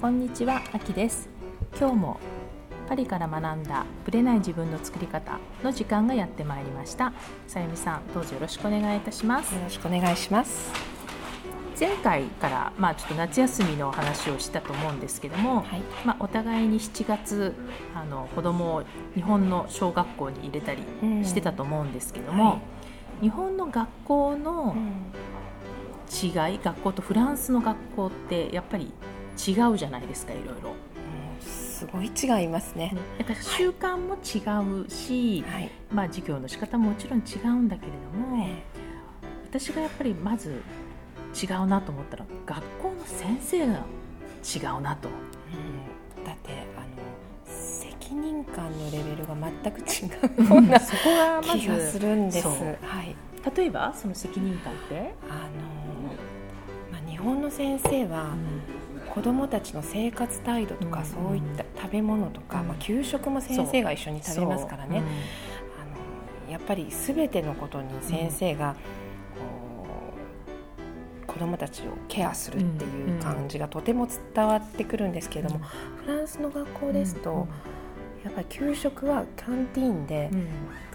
こんにちは、あきです。今日もパリから学んだブレない自分の作り方の時間がやってまいりました。さゆみさん、どうぞよろしくお願いいたします。よろしくお願いします。前回からまあちょっと夏休みの話をしたと思うんですけども、はい、まあお互いに7月あの子供を日本の小学校に入れたりしてたと思うんですけども、はい、日本の学校の違い、学校とフランスの学校ってやっぱり違うじゃないですかいろいろ。すごい違いますね。だから習慣も違うし、はい、まあ授業の仕方ももちろん違うんだけれども、はい、私がやっぱりまず違うなと思ったら学校の先生が違うなと。うん、だってあの責任感のレベルが全く違うようなそこがま気がするんです。はい、例えばその責任感って？あの、まあ、日本の先生は、うん子どもたちの生活態度とか、そういった食べ物とか、まあ、給食も先生が一緒に食べますからね、あのやっぱり全てのことに先生が、子どもたちをケアするっていう感じがとても伝わってくるんですけれども、フランスの学校ですと、やっぱり給食はキャンティーンで、うん、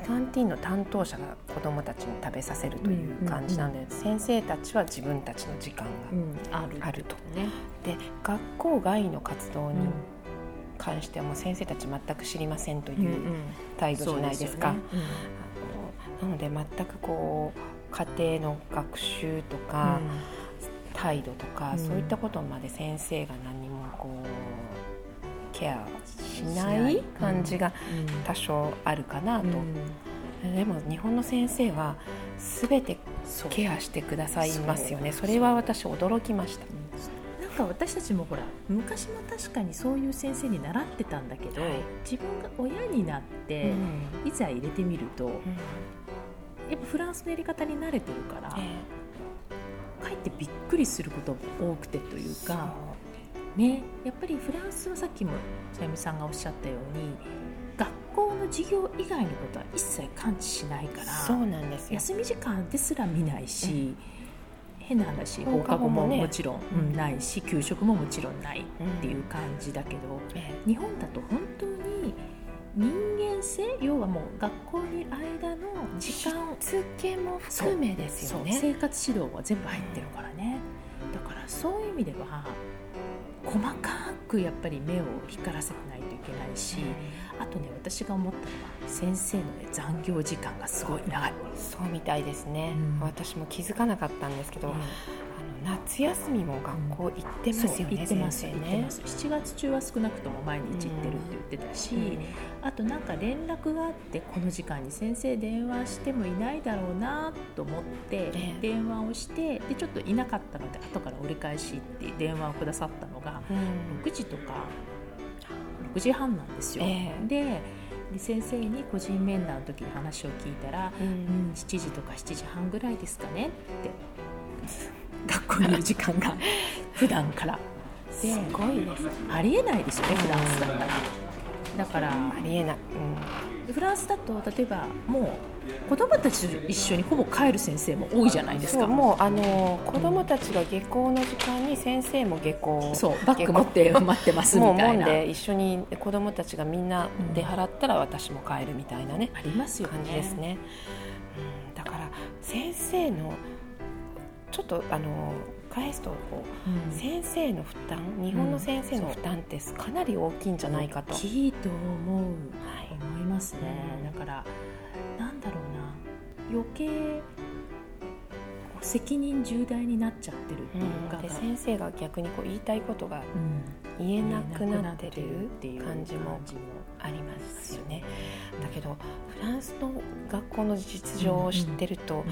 キャンティーンの担当者が子どもたちに食べさせるという感じなんで、うんうん先生たちは自分たちの時間があると。ね、で学校外の活動に関してはもう先生たち全く知りませんという態度じゃないですか。なので全くこう家庭の学習とか、態度とか、そういったことまで先生が何もこうケアしない感じが多少あるかなと。でも日本の先生は全てケアしてくださいますよね。それは私驚きました。なんか私たちもほら昔も確かにそういう先生に習ってたんだけど、はい、自分が親になって、うん、いざ入れてみると、うん、やっぱフランスのやり方に慣れてるから、えー、かえってびっくりすることも多くてというかね、やっぱりフランスはさっきもさゆみさんがおっしゃったように学校の授業以外のことは一切感知しないからそうなんです休み時間ですら見ないし、うん、変な話放課後ももちろんないし、給食ももちろんないっていう感じだけど、日本だと本当に人間性要はもう学校に間の時間付けも含めですよね。生活指導は全部入ってるからね、だからそういう意味では細かくやっぱり目を光らせてないといけないし、あとね私が思ったのは先生の、ね、残業時間がすごい長い。そうみたいですね、うん、私も気づかなかったんですけど、うん、夏休みも学校行ってますよね、行ってますね7月中は少なくとも毎日行ってるって言ってたし、あとなんか連絡があってこの時間に先生電話してもいないだろうなと思って電話をしてでちょっといなかったので後から折り返しって電話をくださったのが、6時とか6時半なんですよ。えー、でで先生に個人面談の時に話を聞いたら「うん、うん、7時とか7時半ぐらいですかね」って学校にいる時間が 普段から。すごいです。ありえないですよねフランスだったら。だからありえない、うん、フランスだと例えばもう子供たちと一緒にほぼ帰る先生も多いじゃないですか。もうあの子供たちが下校の時間に先生も下校。そうバッグ持って待ってますみたいな。もうもんで一緒に子供たちがみんな出払ったら私も帰るみたいなね、ありますよ、ね、感じですね、うん、だから先生のちょっとあの返すとこう、うん、先生の負担日本の先生の負担ってかなり大きいんじゃないかと。大きいと思う、はい、思いますね。だからなんだろうな。余計責任重大になっちゃってるっていうか、うん、で先生が逆にこう言いたいことが言えなくなってるっていう感じもありますよね。だけどフランスの学校の実情を知ってると、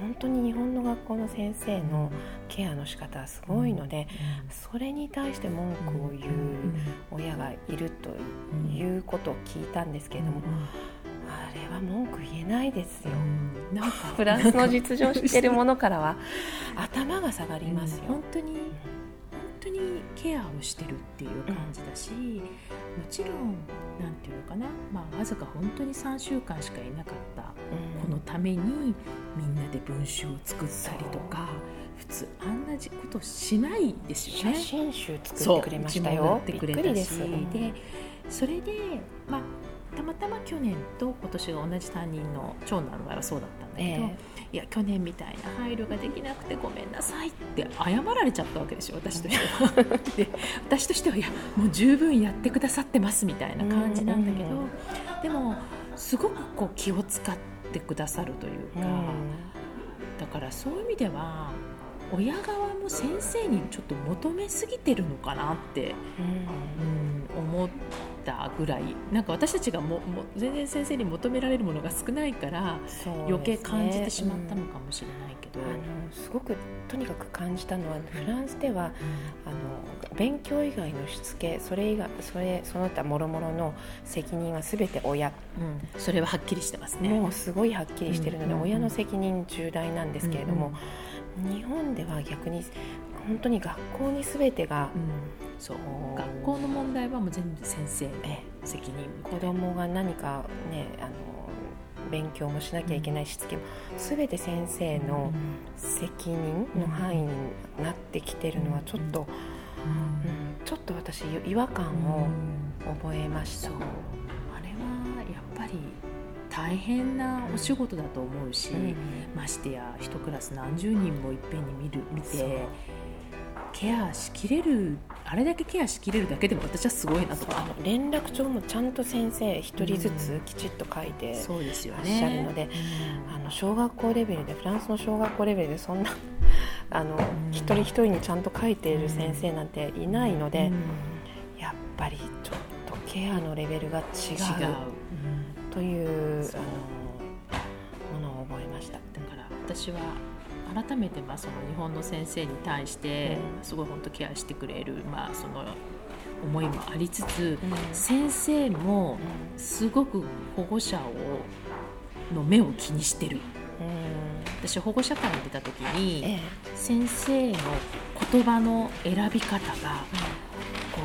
本当に日本の学校の先生のケアの仕方はすごいので、それに対して文句を言う親がいるということを聞いたんですけれども。あれは文句言えないですよ。なんかフランスの実情を知ってるものからは頭が下がりますよ。本当に当にケアをしてるっていう感じだし、もちろん何て言うのかな、まあ、わずか本当に3週間しかいなかった子のためにみんなで文集を作ったりとか普通あんなことしないですよね。写真集作ってくれましたよ。ってくれたし。でそれでまあたまたま去年と今年が同じ担任の長男からそうだったんだけど、えー、いや去年みたいな配慮ができなくてごめんなさいって謝られちゃったわけですよ私としては。で私としてはいやもう十分やってくださってますみたいな感じなんだけど、でもすごくこう気を使ってくださるというか、だからそういう意味では親側も先生にちょっと求めすぎてるのかなって、うん、思ったぐらい。なんか私たちがもも全然先生に求められるものが少ないから、余計感じてしまったのかもしれないけど、あのすごくとにかく感じたのはフランスでは、あの勉強以外のしつけそれ以外それその他もろもろの責任はすべて親、うん、それははっきりしてますね。もうすごいはっきりしてるので、親の責任重大なんですけれども、日本では逆に本当に学校にすべてが、うん、そう。学校の問題はもう全部先生の責任子供が何かねあの勉強もしなきゃいけないしつけも全て先生の責任の範囲になってきてるのはちょっと、うん、ちょっと私違和感を覚えました。あれはやっぱり大変なお仕事だと思うし、うん、ましてや一クラス何十人もいっぺんに見る見てケアしきれるあれだけケアしきれるだけでも私はすごいなとか連絡帳もちゃんと先生一人ずつきちっと書いてらっしゃるので、あの小学校レベルでフランスの小学校レベルでそんな あの、一人一人にちゃんと書いている先生なんていないので、やっぱりちょっとケアのレベルが違う。違う。というあのものを覚えました。だから私は改めてまあその日本の先生に対してすごい本当ケアしてくれる、まあ、その思いもありつつ、先生もすごく保護者をの目を気にしてる。私保護者から出た時に、先生の言葉の選び方がこ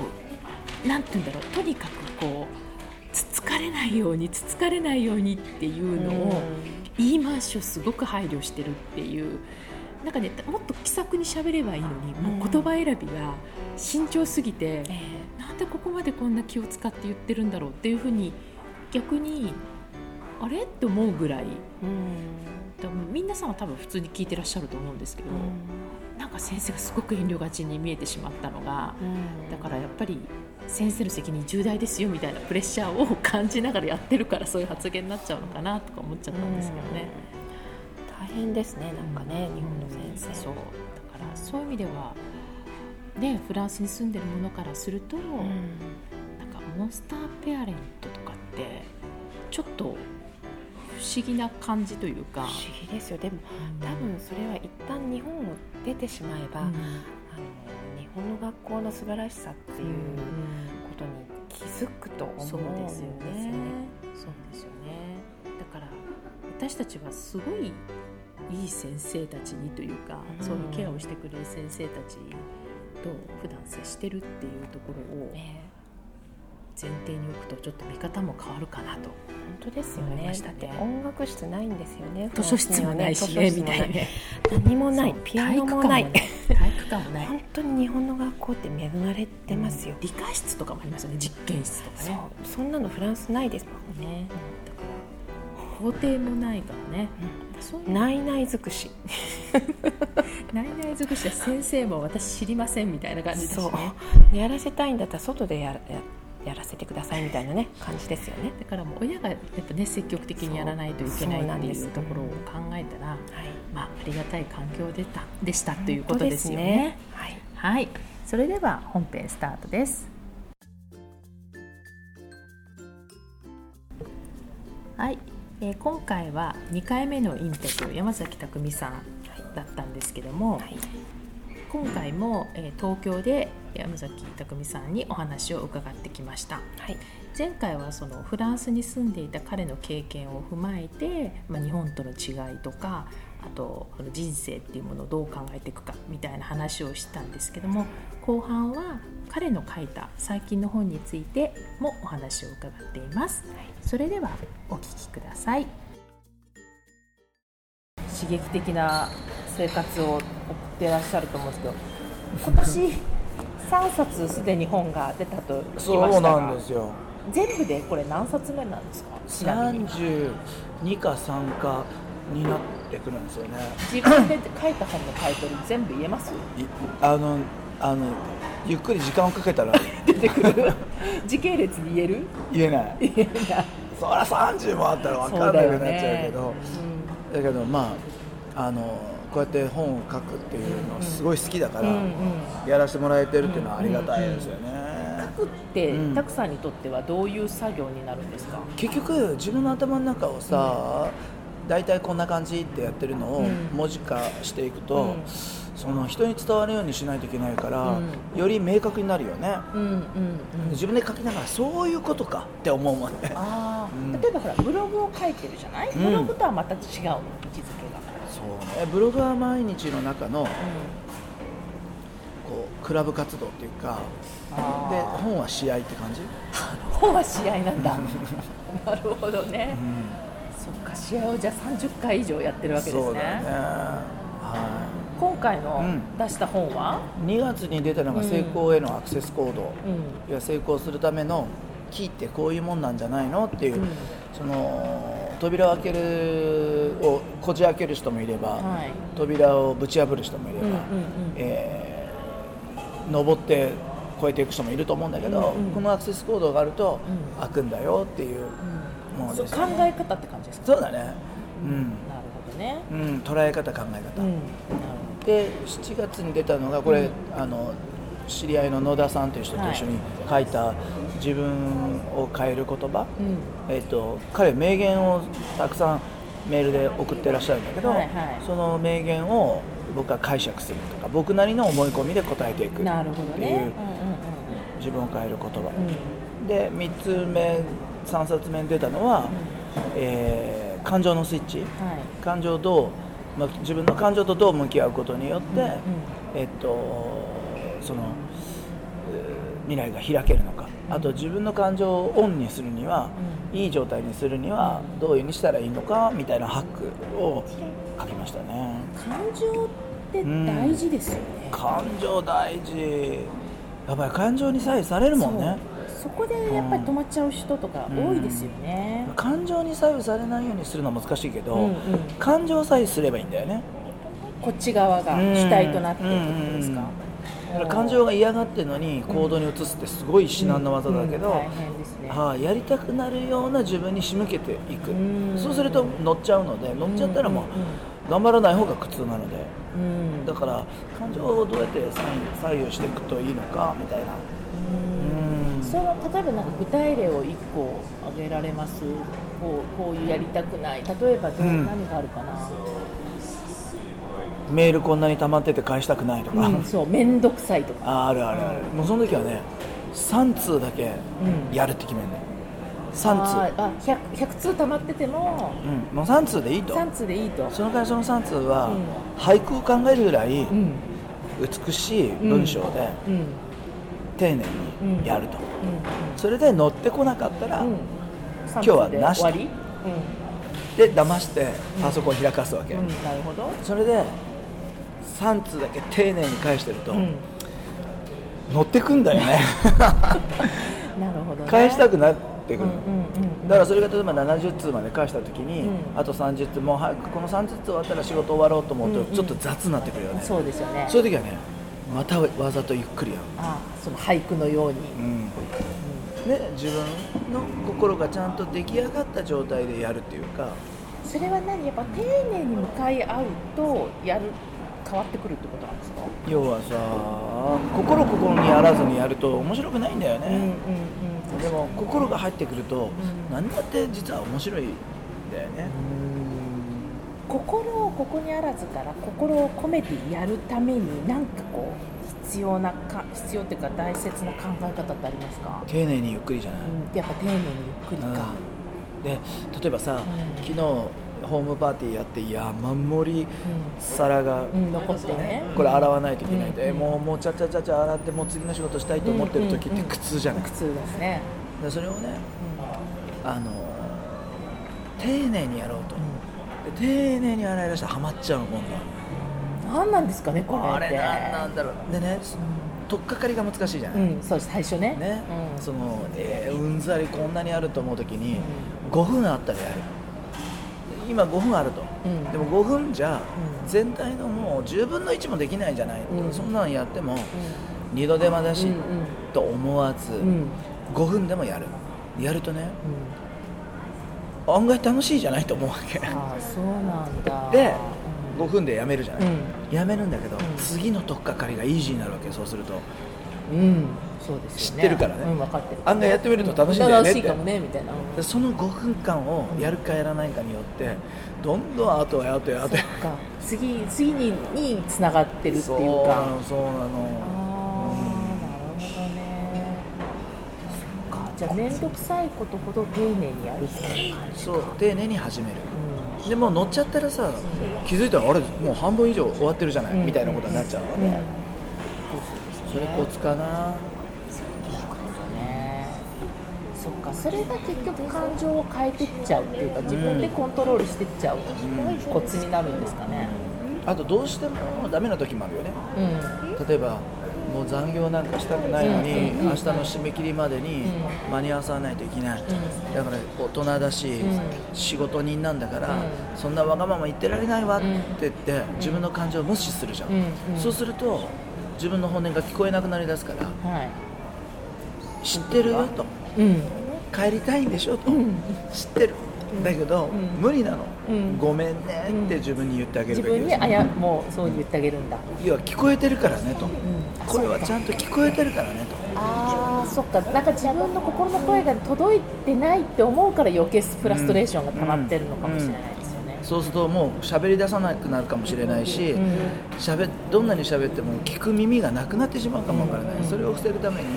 うなんて言うんだろうとにかくこうつつかれないようにつつかれないようにっていうのを言い回しをすごく配慮してるっていう。なんかねもっと気さくに喋ればいいのにもう言葉選びが慎重すぎて、なんでここまでこんな気を使って言ってるんだろうっていうふうに逆にあれ？って思うぐらい、うん、皆さんは多分普通に聞いてらっしゃると思うんですけど、うん、なんか先生がすごく遠慮がちに見えてしまったのが、うん、だからやっぱり先生の責任重大ですよみたいなプレッシャーを感じながらやってるからそういう発言になっちゃうのかなとか思っちゃったんですけどね。大変ですねなんかね、日本の先生。そう。だからそういう意味ではねフランスに住んでるものからすると、うん、なんかモンスターペアレントとかってちょっと不思議な感じというか。不思議ですよ。でも、うん、多分それは一旦日本を出てしまえば、うん、あの本の学校の素晴らしさっていうことに気づくと思うんですよね。そうですよね。だから私たちはすごいいい先生たちにというか、うん、そういうケアをしてくれる先生たちと普段接してるっていうところを、前提に置くとちょっと見方も変わるかなと。本当ですよね。だって音楽室ないんですよね図書室もないしねみたいな 何もない。ピアノもない体育館もない本当に日本の学校って恵まれてますよ、理科室とかもありますよね。実験室とかね。そそんなのフランスないですもんね、だから校庭もないからね、うん、ないない尽くし。ないない尽くしは先生も私知りませんみたいな感じですね。やらせたいんだったら外でやややらせてくださいみたいなね感じですよね。だからもう親がやっぱね積極的にやらないといけないっていうところを考えたら、はい。まあ、ありがたい環境でたでしたということですよね。ね。はい、はい、それでは本編スタートです。はい、えー、今回は2回目のインタビュー山崎匠さんだったんですけども、はい、今回も、えー、東京で山崎匠さんにお話を伺ってきました、はい、前回はそのフランスに住んでいた彼の経験を踏まえて、まあ、日本との違いとかあとこの人生っていうものをどう考えていくかみたいな話をしたんですけども後半は彼の書いた最近の本についてもお話を伺っています、それではお聞きください。刺激的な生活を送ってらっしゃると思うんですけど今年3冊すでに本が出たと聞きましたがそうなんですよ。全部でこれ何冊目なんですか？ちなみに32か3かになってくるんですよね。自分で書いた本のタイトル全部言えます？いあのあのゆっくり時間をかけたら。出てくる？時系列に言える？言えない。言えない。そりゃ30もあったら分かんなくなっちゃうけど。だ,、けどまああのこうやって本を書くっていうのすごい好きだから、やらせてもらえてるっていうのはありがたいですよね、書くって、うん。たくさんにとってはどういう作業になるんですか？結局自分の頭の中をさ、大体こんな感じってやってるのをうん。文字化していくと、うん。その人に伝わるようにしないといけないから、うより明確になるよね、うんうんうん。自分で書きながらそういうことかって思うもんね。ああ、うん。例えばほらブログを書いてるじゃない、うん。ブログとはまた違うの位置づけが、そうねブログは毎日の中のこうクラブ活動っていうかで本は試合って感じ、本は試合なんだ。なるほどね、うそっか試合をじゃあ30回以上やってるわん、けですね。ね。は今回のうん。出した本は、い、2月に出たのが成功へのアクセスコード、うん。いや成功するためのキーってこういうもんなんじゃないの？っていう、うん。その扉を開けるをこじ開ける人もいれば、はい。扉をぶち破る人もいれば、うんうんうん。えー登って越えていく人もいると思うんだけど、うんうん。このアクセスコードがあると、うん。開くんだよっていうものですよね、え方って感じですか？そうだね。うん、なるほどね、うん、捉え方考え方、うん、で7月に出たのがこれ、うん。あの知り合いの野田さんという人と一緒に書いた自分を変える言葉、ほどうん。えっと彼は名言をたくさんメールで送ってらっしゃるんだけど、はいはい。その名言を僕は解釈するとか僕なりの思い込みで答えていくっていうなるほどね、うんうん自分を変える言葉、うん。うんで3つ目3冊目に出たのは、えー感情のスイッチ。はい。感情をどう、まあ、自分の感情とどう向き合うことによって、うんうん。えっとそのえー未来が開けるのか。あと自分の感情をオンにするには、いい状態にするにはどういうふうにしたらいいのかみたいなハックを書きましたね。感情って大事ですよね、感情大事。やっぱり感情に左右されるもんね。そこでやっぱり止まっちゃう人とか多いですよね、感情に左右されないようにするのは難しいけど、うんうん。感情さえすればいいんだよね。こっち側が主体となってってことですか、だから感情が嫌がってるのに行動に移すってすごい至難の技だけど、はあ、やりたくなるような自分に仕向けていく、うん。そうすると乗っちゃうので乗っちゃったらもう頑張らない方が苦痛なので。うん。だから感情をどうやって左右左右していくといいのかみたいな。うん。その例えばなんか具体例を1個挙げられます。こうこういうやりたくない。例えばどう、うん。何があるかな、メールこんなに溜まってて返したくないとか、うん、そう面倒くさいとか、ああるあるある。もうその時はね3通だけうん。やるって決めるの3通。あーあ 100, 100通溜まってても。うん、もう3通でいいと。3通でいいと、その会社の3通は、うん。俳句を考えるぐらいうん。美しい文章でうん。うん丁寧にやると、うそれで乗ってこなかったら、ん。うん、今日はなし終わり、で騙してパソコン開かすわけ、うんうん、なるほど、それで3通だけ丁寧に返してると、うん、乗ってくんだよね。なるほど、ね、返したくなってくる、うんうんうんだからそれが例えば70通まで返した時に、うん。あと30通もう早くこの30通終わったら仕事終わろうと思うと、うんうん。ちょっと雑になってくるよね、そうですよね。そういう時はねまたわざとゆっくりやるあその俳句のように、うん。で自分の心がちゃんと出来上がった状態でやるっていうか。それは何？やっぱ丁寧に向かい合うとやる変わってくるってことなんですか？要はさ心心にあらずにやると面白くないんだようんうんね、うん。でも心が入ってくると、ん。何だって実は面白いんだよね、心をここにあらずから心を込めてやるために何かこう必要なか必要っていうか大切な考え方ってありますか、丁寧にゆっくりじゃない、うん、やっぱ丁寧にゆっくりか、うん。で例えばさ、うん。昨日ホームパーティーやって山盛り皿が、うんうん、残ってね。これ洗わないといけないんで、もうもうちゃちゃちゃちゃ洗ってもう次の仕事したいと思ってる時って苦痛じゃない、苦痛ですね、でそれをねあの丁寧にやろうと、で丁寧に洗い出したらハマっちゃうもんだ何なんですかねこれあれ何なんだろう。でね取っかかりが難しいじゃない、うん、そうです。最初ね。ね、うん。そのえーうんざりこんなにあると思う時に5分あったらやる今5分あると、うん。でも5分じゃうん。全体のもう10分の1もできないじゃない、うん。そんなんやっても二度手間だし、うんうんと思わず、うん。うん5分でもやる。やるとね案外楽しいじゃないと思うわけ。ああそうなんだ。でうん。5分でやめるじゃない、うん。やめるんだけど、ん。次の取っかかりがイージーになるわけそうすると。うんそうですよね。知ってるからね。うん分かってる。案外やってみると楽しいんだよね楽しいかもねみたいな。でその5分間をやるかやらないかによってどんどん後へ後へ後へ。そっか。次次ににつながってるっていうそうなかのそうなの。ああなるほどね。そっか。じゃあ面倒くさいことほど丁寧にやるっていう感じそう丁寧に始める。うでもう乗っちゃったらさ気づいたらあれもう半分以上終わってるじゃない、うん。みたいなことになっちゃうのんうん。で、それコツかなそっか。それが結局感情を変えてっちゃうっていうか自分でコントロールしてっちゃうコツになるんですかね。あとどうしてもダメな時もあるよね。うん。例えばもう残業なんかしたくないのに、明日の締め切りまでにう間に合わさないといけない、ん。だから大人だし、ん。仕事人なんだから、うん。そんなわがまま言ってられないわって言って、自分の感情を無視するじゃん、そうすると自分の本音が聞こえなくなりだすからはい。知ってる？よと。うん帰りたいんでしょと、うん。知ってる。だけど、ん。無理なの、うん。ごめんねって自分に言ってあげるべきです自分にあやもうそう言ってあげるんだ、要は聞こえてるからねと、ん。声はちゃんと聞こえてるからねと。ああそっか。なんか自分の心の声が届いてないって思うから余計フラストレーションが溜まってるのかもしれないですよね、そうするともう喋り出さなくなるかもしれないし、うん。喋どんなに喋っても聞く耳がなくなってしまうかもわからない、それを防ぐために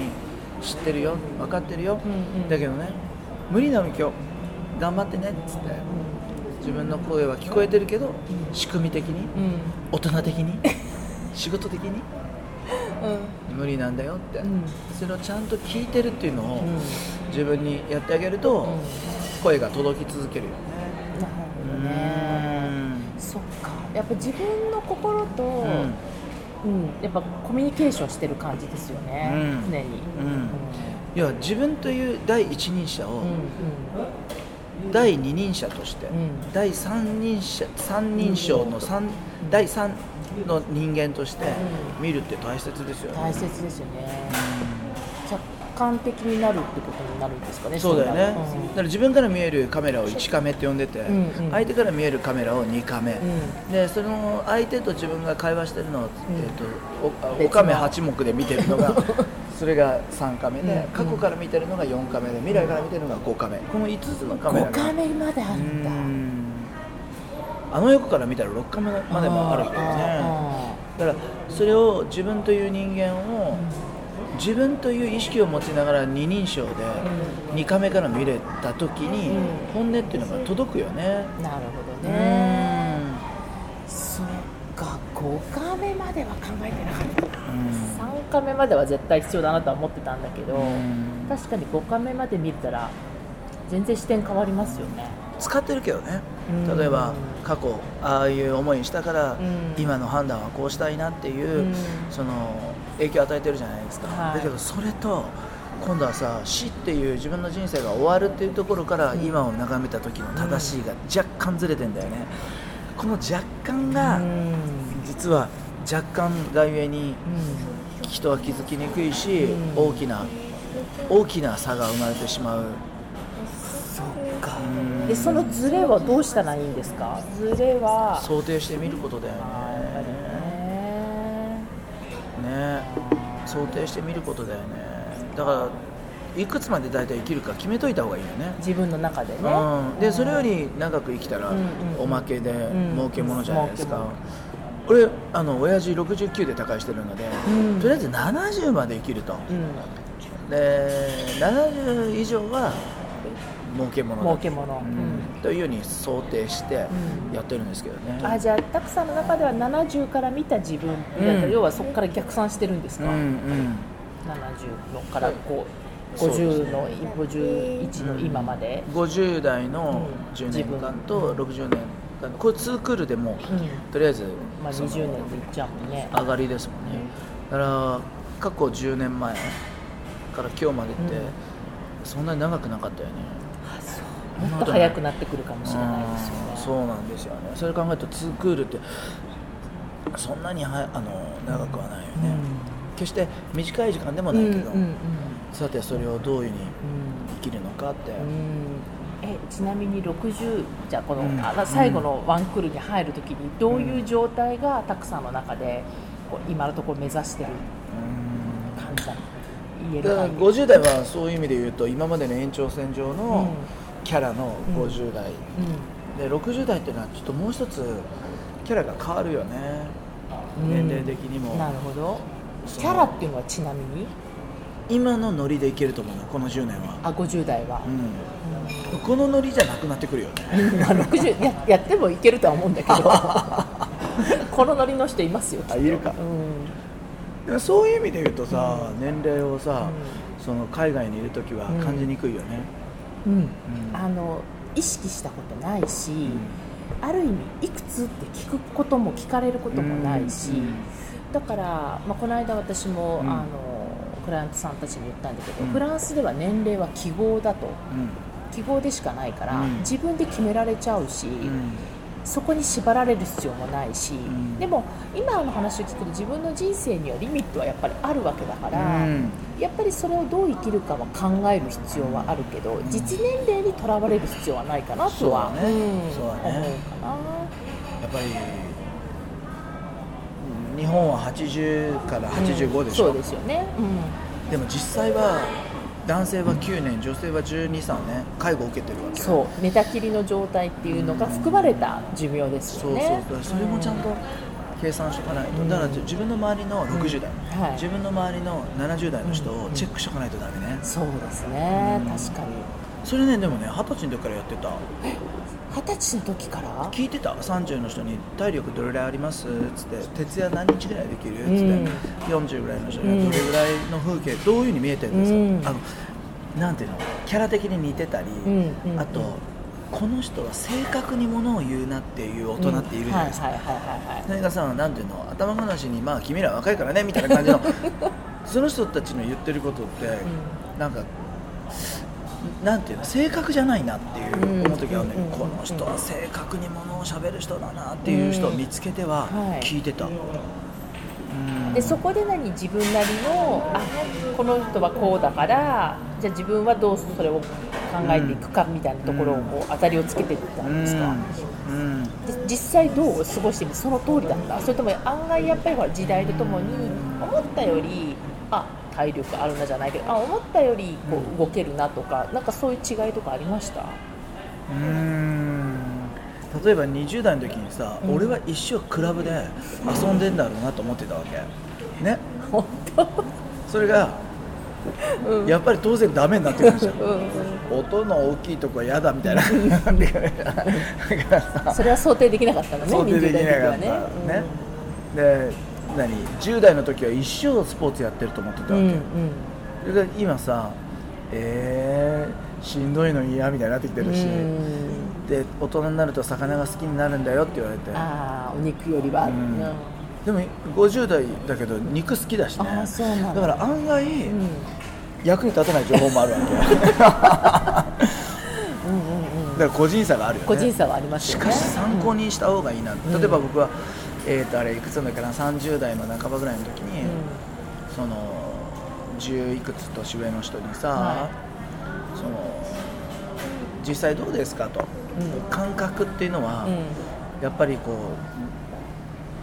知ってるよ。分かってるよ、うんうん。だけどね無理なの今日。頑張ってね。っつって。自分の声は聞こえてるけど仕組み的にうん。大人的に 仕事的にうん。無理なんだよって、うん。それをちゃんと聞いてるっていうのをうん。自分にやってあげると、ん。声が届き続けるよね。なるほどね。そっか。やっぱ自分の心と、うん。うんやっぱコミュニケーションしてる感じですよね、うん。常に、うん。要は自分という第一人者を第二人者として、ん。第三人者三人称の三、第三の人間として見るって大切ですよね、大切ですよね、客観的になるってことになるんですかねそうだよね、なるだから自分から見えるカメラを1カメって呼んでて、んうん。相手から見えるカメラを2カメ、うでその相手と自分が会話してるのを、えー、とおカメ8目で見てるのが それが3カメ。で、うん過去から見てるのが4カメで未来から見てるのが5カメ。この5つのカメラ5がカメまであるんだ。うん。あの横から見たら6カメまでもあるけどね。あだからそれを自分という人間を自分という意識を持ちながら二人称で2カメから見れた時にうん。本音っていうのが届くよね。ーなるほどうねん。そっか。5カメまでは考えてなかった。なうん。3カメまでは絶対必要だなとは思ってたんだけどうん。確かに5カメまで見たら全然視点変わりますよね。使ってるけどね。うん。例えば過去ああいう思いしたからうん。今の判断はこうしたいなっていううん。その影響を与えてるじゃないですか、はい。だけどそれと今度はさ死っていう自分の人生が終わるっていうところから今を眺めた時の正しいが若干ずれてんだよね。この若干がうん。実は若干がゆえにう人は気づきにくいしうん。大きな大きな差が生まれてしまう。そっか。そのズレはどうしたらいいんですか？ズレは想定してみることだよねね。ね想定してみることだよね。だからいくつまで大体生きるか決めといた方がいいよね。自分の中でね。うん、でそれより長く生きたらおまけでん儲けものじゃないですか、儲俺あの親父69で他界してるので、うん。とりあえず70まで生きると。うん。で70以上は儲けも儲けもうんというように想定してうん。やってるんですけどね、あじゃあたくさんの中では70から見た自分、うん。要はそこから逆算してるんですか、うんうん。70のからこうそうですね50の51の今まで、50代のうん。10年間と60年ったんでこれ2クールでも、うん。とりあえず、まあ、その20年でいっちゃうもんね。上がりですもんね、だから過去10年前から今日までって、うん。そんなに長くなかったよねもっと早くなってくるかもしれないですよね。うんそうなんですよね。それ考えると2クールってそんなにはあの長くはないよね、決して短い時間でもないけど、うんうんうん。さてそれをどういうふうにうん生きるのかって、うん。えちなみに60じゃあこの、うん。あ最後のワンクールに入るときにどういう状態がたくさんの中でこう今のところ目指してるうん。感じだ言えだからるか50代はそういう意味で言うと今までの延長線上のキャラのうん。50代、うん。で60代っていうのはちょっともう一つキャラが変わるよね、うん。年齢的にも。なるほど。キャラっていうのはちなみに？今のノリでいけると思うのこの10年は、あ50代は、うん、このノリじゃなくなってくるよね。うんまあ60ややってもいけるとは思うんだけど。このノリの人いますよあいるか。うん。そういう意味で言うとさ、う年齢をさ、その海外にいる時は感じにくいよね、うん。うん。あの意識したことないし、ある意味いくつって聞くことも聞かれることもないし、うん。だから、まあ、この間私も、うん。あのクライアントさんたちに言ったんだけど、うん。フランスでは年齢は記号だと。うん。記号でしかないから、うん。自分で決められちゃうし、うんそこに縛られる必要もないし、ん。でも今の話を聞くと自分の人生にはリミットはやっぱりあるわけだから、うん。やっぱりそれをどう生きるかは考える必要はあるけど、実年齢にとらわれる必要はないかなとは思うかな。やっぱりうん日本は80から85でしょ、そうですよね、でも実際は男性は9年女性は1 2 3年介護を受けてるわうん、け。そう寝たきりの状態っていうのが含まれた寿命ですそうそうよねそう。それもちゃんと計算しておかないと、うん。だから自分の周りの60代、うんはい。自分の周りの70代の人をチェックしておかないとダメね、そうですね、うん。確かに。それねでもね二十歳の時からやってた二十歳の時から？聞いてた？30の人に「体力どれぐらいあります?」っつって「徹夜何日ぐらいできる?」っつって、うん40ぐらいの人にはどれぐらいの風景？どういうふうに見えてるんですか、うん。あのなんていうの？キャラ的に似てたり、うんうんあとこの人は正確にものを言うなっていう大人っているじゃないですか、はいはいはいはいはい。それがさなんていうの？頭ごなしに「まあ君ら若いからね」みたいな感じの。その人たちの言ってることって、なんかなんていうの正確じゃないなっていううん。思う時はね、うんこの人は正確にものを喋る人だなっていう人を見つけてははい。聞いてた、うん。でそこで何自分なりのあこの人はこうだからじゃあ自分はどうそれを考えていくかみたいなところをこう当たりをつけていったんですか、うん。うん。で実際どう過ごしてみてその通りだった？それとも案外やっぱりほら時代とともに思ったよりあ体力あるなじゃないけどあ思ったよりこう動けるなとかなんかそういう違いとかありました？うん。例えば20代の時にさ、うん。俺は一生クラブで遊んでんだろうなと思ってたわけ。ね？本当？それがうん。やっぱり当然ダメになってくるん。ですようん。音の大きいとこは嫌だみたいな。それは想定できなかったのね想定できなかった。20代の時はね。ね。で何10代の時は一生スポーツやってると思ってたわけ、うんうん。それが今さえー、しんどいの嫌みたいになってきてるし、うん。で大人になると魚が好きになるんだよって言われて。ああお肉よりは、うん。うん。でも50代だけど肉好きだしね。だ。だから案外、うん。役に立たない情報もあるわけ。うんうんうん。だから個人差があるよね。個人差はありますよね。しかし参考にした方がいいな、ん。例えば僕は、えー、とあれいくつだっけな30代の半ばぐらいの時に、うん。その10いくつ年上の人にさ、はその実際どうですかと、うん。感覚っていうのは、うん。やっぱりこ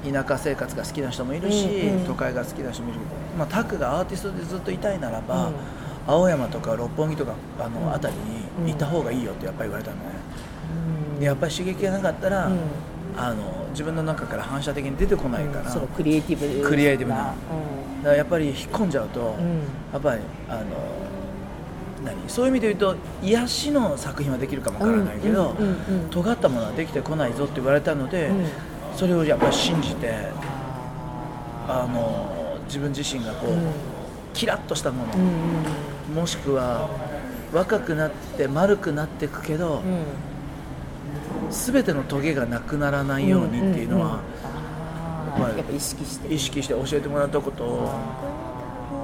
う田舎生活が好きな人もいるし、都会が好きな人もいる。まあ、タクがアーティストでずっといたいならば、うん。青山とか六本木とかあのうん。辺りにいた方がいいよってやっぱり言われたのね、うん。でやっぱり刺激がなかったら、うんあの自分の中から反射的に出てこないから、うんそのクリエイティブクリエイティブな。うん。だからやっぱり引っ込んじゃうと、うん。やっぱりあの何？そういう意味で言うと癒しの作品はできるかもわからないけど、尖ったものはできてこないぞって言われたので、うん。それをやっぱり信じてああの自分自身がこう、キラッとしたもの、もしくは若くなって丸くなっていくけど、うん全てのトゲがなくならないようにっていうのは、まあやっぱ意識して。意識して教えてもらったこと。と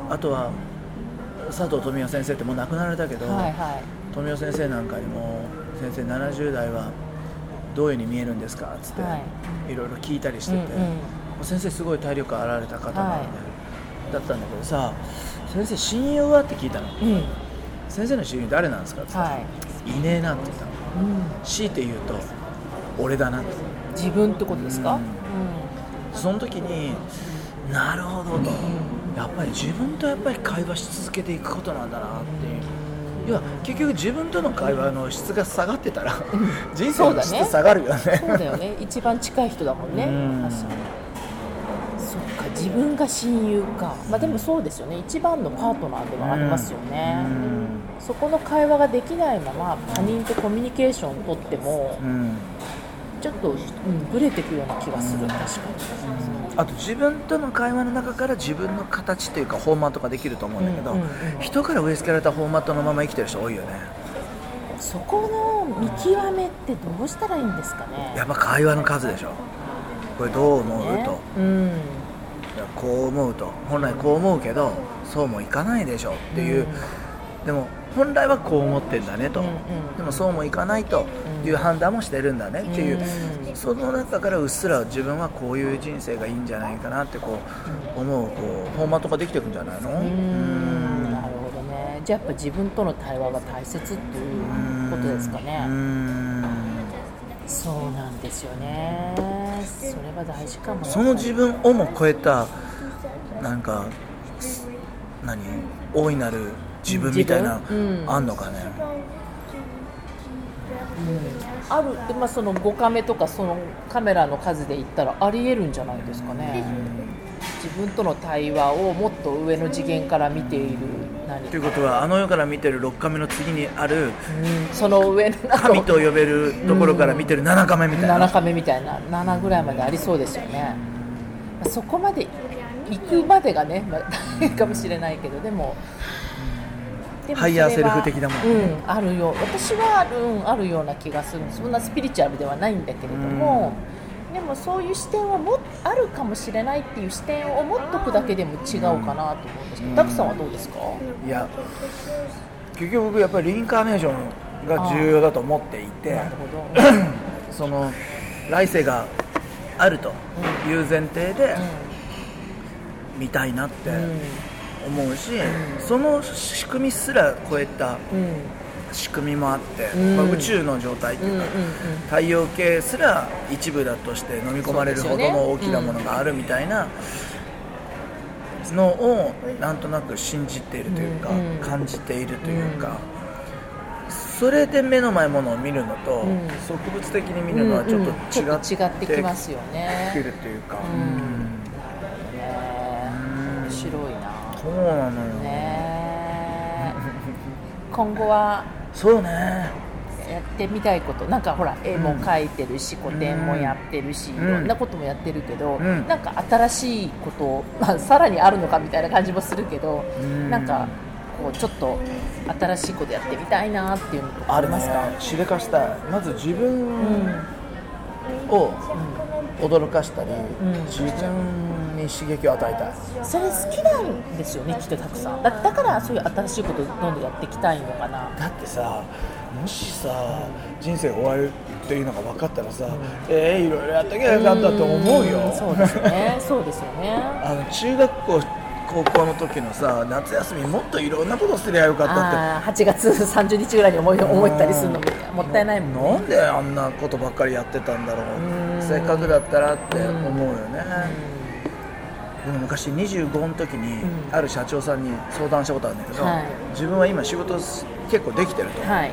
あとは佐藤富夫先生ってもう亡くなられたけど、はいはい。富夫先生なんかにも「先生70代はどういうふうに見えるんですか?」っつって、、はい。ろいろ聞いたりしてて、うんうん。先生すごい体力あられた方なんで、はい。だったんだけどさ「先生親友は?」って聞いたの。うん「先生の親友誰なんですか?」って。言ったら、はい。いねえな」って言ったの。うん強い。て言うと「俺だな」って自分ってことですかうんその時になるほどとやっぱり自分とやっぱり会話し続けてい。くことなんだなってい。う要は結局自分との会話の質が下がってたら人生の質下がるよねそうだよね一番近い。人だもんねうん確かにそっか自分が親友かまあでもそうですよね一番のパートナーではありますよねそこの会話ができないまま他人とコミュニケーションを取ってもうん。うんちょっと、うん、ブレてくような気がする。確かあと自分との会話の中から自分の形というかフォーマットができると思うんだけど、うんうんうん。人から植え付けられたフォーマットのまま生きてる人多いよね。にそこの見極めってどうしたらいいんですかね。やっぱ会話の数でしょ。これどう思う、ね。とうん。こう思うと。本来こう思うけどそうもいかないでしょっていう、でも本来はこう思ってんだねと、うんうん。でもそうもいかないという判断もしてるんだねっていう、うんその中からうっすら自分はこういう人生がいいんじゃないかなってこう思うこうフォーマットができていくんじゃないの？うーん。なるほどね。じゃあやっぱ自分との対話が大切っていうことですかうねん。そうなんですよね。それは大事かも。その自分をも超えたなんか何？大いなる自分みたいな、うん。あんのかね。あるで、まあ、その5カメとかそのカメラの数で言ったらありえるんじゃないですかね。自分との対話をもっと上の次元から見ている何ということはあの世から見てる6カメの次にあるうん。その上の神と呼べるところから見てる7カメみたいな、7カメみたいな7ぐらいまでありそうですよね、まあそこまで行くまでがね、まあ、大変かもしれないけどでも higher self 的なもんうんあるよ。私はある,、うん、あるような気がする。そんなスピリチュアルではないんだけれども、でもそういう視点はもあるかもしれないっていう視点を持っとくだけでも違うかなと思うんですけど、タクさんはどうですか、いや結局僕やっぱりリインカーネーションが重要だと思っていて その来世があるという前提で見たいなって思うし、その仕組みすら超えたうん。仕組みもあって、うん。まあ、宇宙の状態っていうか、太陽系すら一部だとして飲み込まれるほどの大きなものがあるみたいなのをなんとなく信じているというか、感じているというか、それで目の前ものを見るのと、うん。植物的に見るのはちょっとと違って,、違ってきますよね。くるというか、うんうんね面白いなそうなのよ、ね。今後はそうね。やってみたいこと。なんかほら絵も描いてるし、個展もやってるし、ん。いろんなこともやってるけど、うん。なんか新しいこと、まあ、さらにあるのかみたいな感じもするけど、ん。なんかこうちょっと新しいことやってみたいなっていうのとかありますか、しでかしたい。まず自分うん。を驚かしたり、ん。自分に刺激を与えたいそれ好きなんですよねきっとたくさんだだからそういう新しいことどんどんやっていきたいのかなだってさもしさ人生終わるっていうのが分かったらさ、えー、いろいろやってきゃよかったと思うよ、そうですよねそうですよねあの中学校高校の時のさ夏休みもっといろんなことすりゃよかったって8月30日ぐらいに思い思ったりするのももったいないもんねなんであんなことばっかりやってたんだろうせっかくだったらって思うよね昔25の時にうん。ある社長さんに相談したことあるんだけど、はい。自分は今仕事結構できてると、はい、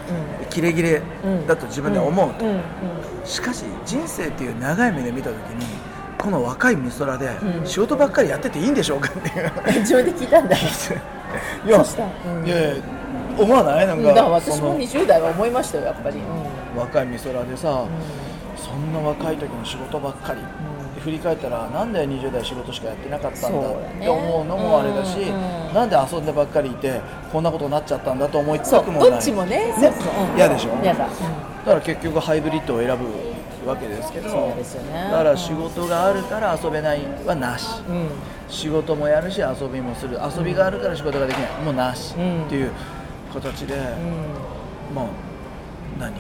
キレキレうんだと自分では思うと、ん。ん。しかし人生っていう長い目で見た時にこの若い美空でうん。仕事ばっかりやってていいんでしょうかっていう。うん自分で聞いたんだ。いやいやいや思わない？なんだか私もその20代は思いましたよやっぱり、うん。若い美空でさ、そんな若い時の仕事ばっかり、振り返ったらなんで20代仕事しかやってなかったんだって思うのもあれだし、なんで遊んでばっかりいてこんなことになっちゃったんだと思いつそうくもない。どっちもね嫌でしょ？嫌だ、だから結局ハイブリッドを選ぶわけですけどだから仕事があるから遊べないはなし、仕事もやるし遊びもする。遊びがあるから仕事ができない。もうなし、うん。っていう形で、うん。まあ何？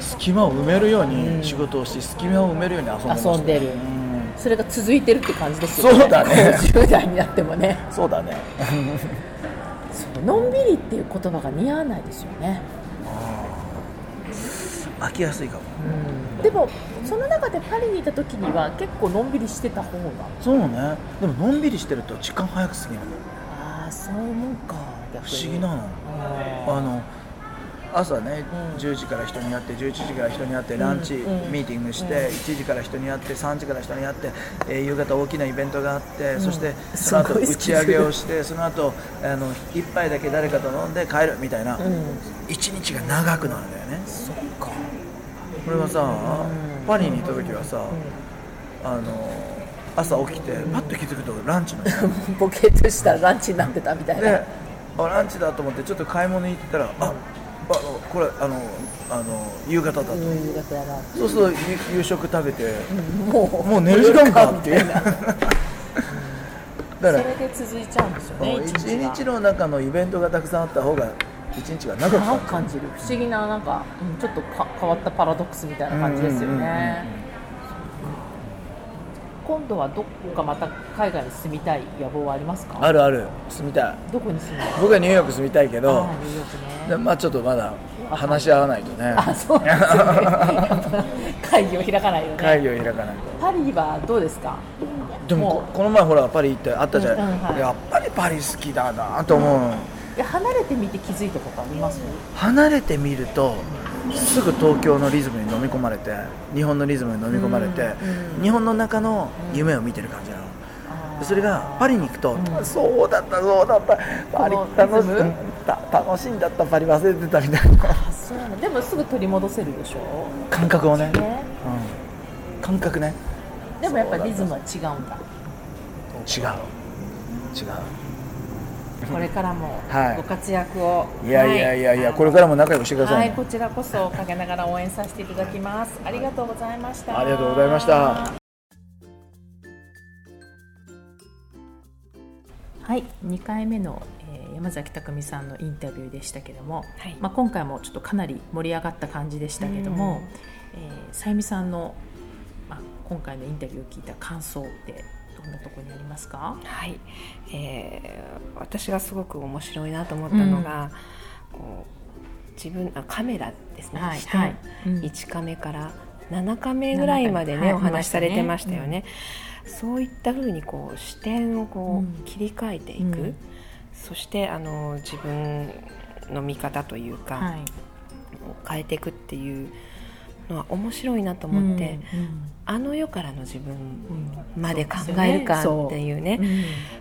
隙間を埋めるよううん。に仕事をし、隙間を埋めるように遊んでるうんそれが続いてるって感じですよね。そうだね。10代になってもね。そうだね。そうのんびりっていう言葉が似合わないですよね、飽きやすいかも。うん、でもその中でパリにいた時には結構のんびりしてた方が。そうね。でものんびりしてると時間早く過ぎるのああそう思うか不思議な。のあの朝ね、うん。10時から人に会って11時から人に会ってランチ、うん。ミーティングして、うん。1時から人に会って3時から人に会って、えー夕方大きなイベントがあって、ん。そしてその後打ち上げをしてその後あの一杯だけ誰かと飲んで帰るみたいな、うん。一日が長くなるんだよね。そっか。これがさ、うん。パリにいた時はさ、あの朝起きてパッと気づくとランチの ボケっとしたらランチになってたみたいな、であランチだと思ってちょっと買い物に行ったらああのこれあのあの夕方だと、うん夕方やなそうすると夕夕食食べて、もうもう寝る時間かっていう。だ。からそれで続いちゃうんですよね一一日が。日の中のイベントがたくさんあった方が一日が長く感感じる。不思議ななんか、うんちょっとか変わったパラドックスみたいな感じですよね今度はどこかまた海外に住みたい野望はありますか？あるある。住みたい。どこに住みたい僕はニューヨーク住みたいけどニューヨークね。でまあちょっとまだ話し合わないとね。あそうなんですよね。会議を開かないよね。会議を開かないと。パリはどうですか？でももここの前ほらパリ行ってあったじゃん、うんうんはい。やっぱりパリ好きだなと思う、いや離れてみて気づいたことあります？離れてみるとすぐ東京のリズムに飲み込まれて日本のリズムに飲み込まれて、うんうん日本の中の夢を見てる感じなの、でそれがパリに行くと、ん。そうだったそうだった。パリ楽し楽しいんだったパリ忘れてたみたいな。あそうなのでもすぐ取り戻せるでしょ。感覚をね、ね。うん、感覚ね。でもやっぱリズムは違うんだ。違う。違うこれからもはい。ご活躍を、いやいやいやいや、はこれからも仲良くしてくださはいこちらこそ陰ながら応援させていただきます。ありがとうございました。ありがとうございました。はい2回目の、えー山崎匠さんのインタビューでしたけども、はい。まあ、今回もちょっとかなり盛り上がった感じでしたけども、えーさゆみさんの、まあ、今回のインタビューを聞いた感想ってどんなところにありますか？はい、えー私がすごく面白いなと思ったのが、こう自分あカメラですね、はいはい。うん。1カメから7カメぐらいまでね、はいお話しされてましたよ見ね。そういったふうにこう視点をこう、うん。切り替えていく、うん。そしてあの自分の見方というか、はい。変えていくっていうのは面白いなと思って、うんうんあの世からの自分うんまで考えるかっていうね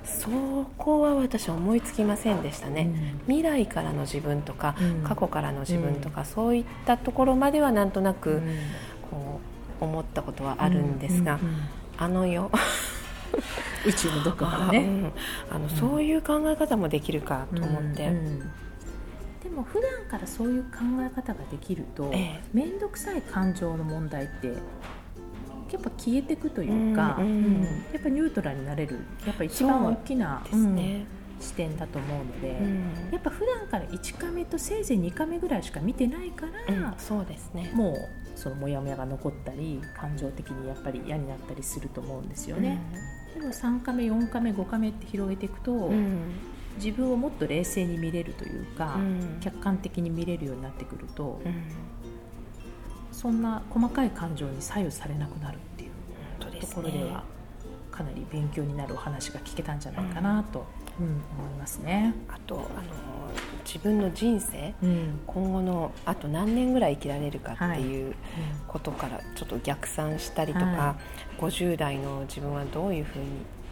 そう。そこは私は思いつきませんでしたね、うん。未来からの自分とか、うん。過去からの自分とか、そういったところまではなんとなく、うん。こう思ったことはあるんですが、うんうんあの世。宇宙のどこか あ,、ね。うん。あのそういう考え方もできるかと思って、うんうんでも普段からそういう考え方ができるとええ。面倒、くさい感情の問題ってやっぱ消えていくというか、うんうんうん。やっぱニュートラルになれる。やっぱ一番大きなね、うん視点だと思うので、うん。やっぱ普段から1カメとせいぜい2カメぐらいしか見てないから、うんそうですね。もうそのモヤモヤが残ったり感情的にやっぱり嫌になったりすると思うんですよね。でも3カメ4カメ5カメって広げていくと、うん自分をもっと冷静に見れるというか、うん。客観的に見れるようになってくると、うん。そんな細かい感情に左右されなくなるっていうところでは、かなり勉強になるお話が聞けたんじゃないかなと、うん。思いますね。あとあの自分の人生うん。今後のあと何年ぐらい生きられるかっていううことからちょっと逆算したりとか、は50代の自分はどういうふうに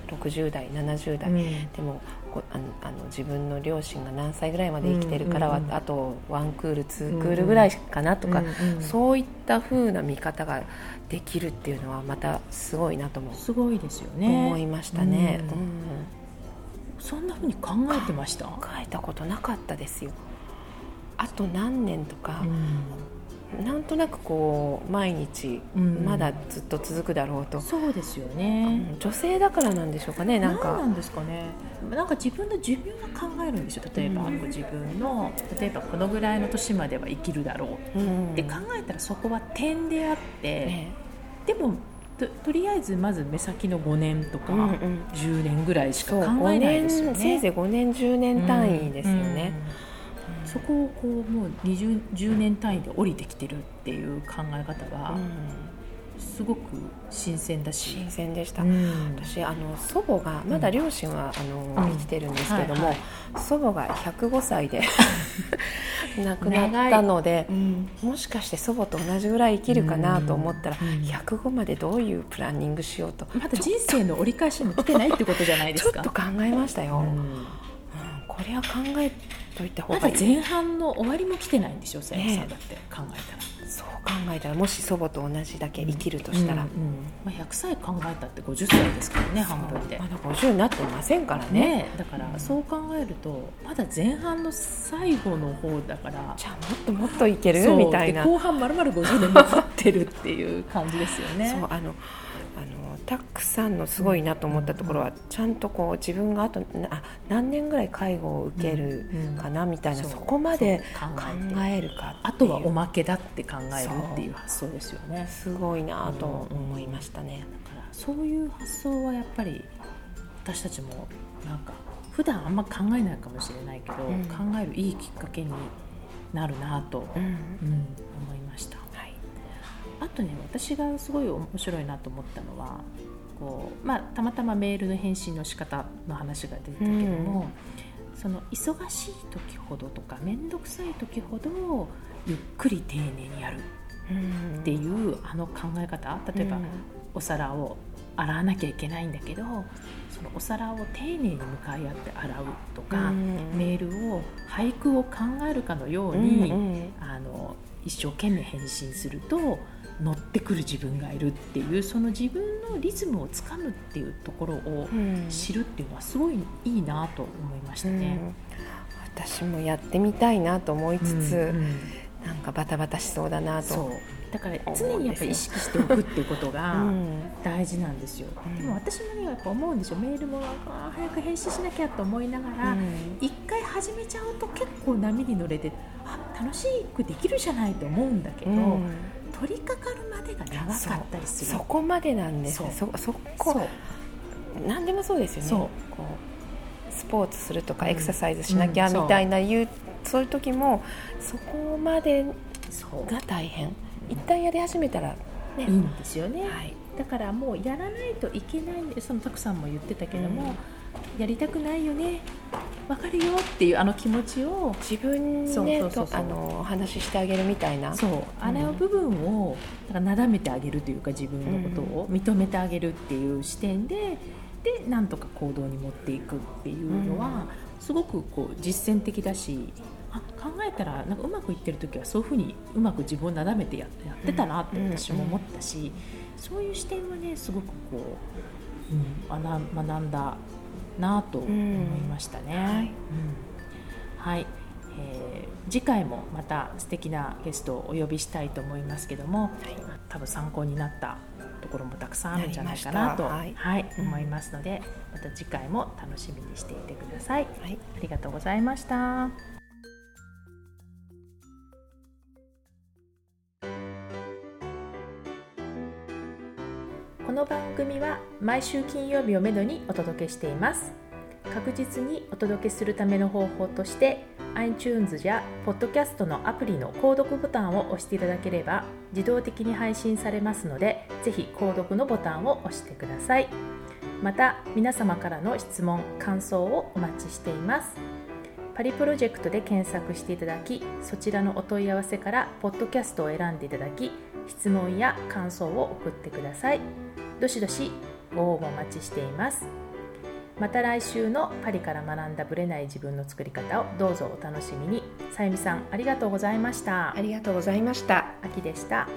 60代70代、ん。でもあのあの自分の両親が何歳ぐらいまで生きてるからは、うんうんあとワンクールツークールぐらいかなとか、うんうんそういった風な見方ができるっていうのはまたすごいなともすごいですよね。思いましたね。うん。うん。そんなふうに考えてました？考えたことなかったですよ。あと何年とか、なんとなくこう毎日うん。まだずっと続くだろうと、そうですようね、ん女性だからなんでしょうかねなんか。何なんですかね。なんか自分の寿命が考えるんですよ。例えば、うん。ご自分の例えばこのぐらいの年までは生きるだろう。うん。って考えたらそこは点であって、ねでもととりあえずまず目先の5年とか、うんうん。10年ぐらいしか考えないですよ5ね年せいぜい5年10年単位ですよね、うんそこをこうもう 20, 10年単位で降りてきてるっていう考え方うがん。すごく新鮮だし、新鮮でした、うん。私あの祖母がまだ両親は、あのうん。生きてるんですけども、はい祖母が105歳で 亡くなったのでうん。もしかして祖母と同じぐらい生きるかなと思ったら、うん。105までどういうプランニングしようと。まだ人生の折り返しも来てないってことじゃないですか。ちょっと考えましたよ、これは考えといた方まだがいい前半の終わりも来てないんでしょさやかさんだって考えそう考えたらもし祖母と同じだけ生きるとたらしたら、うんうん。まあ、100歳考えたって50歳ですからね半分で。まだ50になってませんからね。ねだからそう考えるとまだ前半の最後の方だから。じゃあもっともっといける？みたいな。で後半まるまる50年残ってるっていう感じですよね。そうあのたくさんのすごいなと思ったところは、ちゃんとこう自分があとなあ何年ぐらい介護を受けるかなみたいな、そこまで考考えるかあとはおまけだって考えるっていう。発想ですよね。すごいなと思いましたね。だからそういう発想はやっぱり私たちもなんか普段あんま考えないかもしれないけど、うん。考えるいいきっかけになるなと、うん。うんあとね私がすごい面白いなと思ったのはこう、まあ、たまたまメールの返信の仕方の話が出てたけども、その忙しい時ほどとか面倒くさい時ほどゆっくり丁寧にやるうん。っていうあの考え方。例えば、うん。お皿を洗わなきゃいけないんだけどそのお皿を丁寧に向かい合って洗うとか、うん。メールを俳句を考えるかのように、うんうん。あの一生懸命返信すると乗ってくる自分がいるっていうその自分のリズムをつかむっていうところをうん。知るっていうのはすごいいいなと思いましたね。うん。私もやってみたいなと思いつつ、うんうん。なんかバタバタしそうだなとそう。だから常にやっぱり意識しておくっていうことが うん。大事なんですよ、うん。でも私もねやっぱ思うんですよメールも早く返信しなきゃと思いながら、うん。一回始めちゃうと結構波に乗れてあ楽しくできるじゃないと思うんだけど、うん取り掛かるまでが長かったりする。そこまでなんですね。そそそこ何でもそうですよね。こうスポーツするとかうん。エクササイズしなきゃうん。みたいないう、そういう時もそこまでが大変。一旦やり始めたらね、いいんですよね、はい。だからもうやらないといけないそのたくさんも言ってたけども、やりたくないよね。わかるよ。っていうあの気持ちを自分であのお話ししてあげるみたいな。そう。あれの部分をだからなだめてあげるというか自分のことを認めてあげるっていう視点ででなんとか行動に持っていくっていうのは、すごくこう実践的だしあ考えたらなんかうまくいってる時はそういうふうにうまく自分をなだめてややってたなってうん私も思ったし、そういう視点はねすごくこう、うん、学学んだなと思いましたね。はい。えー次回もまた素敵なゲストをお呼びしたいと思いますけども、多分参考になったところもたくさんあるんじゃないかなとはいうん。思いますのでまた次回も楽しみにしていてください。はい。ありがとうございました。の番組は毎週金曜日をめどにお届けしています。確実にお届けするための方法として iTunes や Podcast のアプリの購読ボタンを押していただければ自動的に配信されますのでぜひ購読のボタンを押してください。また皆様からの質問感想をお待ちしています。パリプロジェクトで検索していただきそちらのお問い合わせからポッドキャストを選んでいただき質問や感想を送ってください。どしどしご応募お待ちしています。また来週のパリから学んだブレない自分の作り方をどうぞお楽しみに。さゆみさんありがとうございました。ありがとうございました。秋でした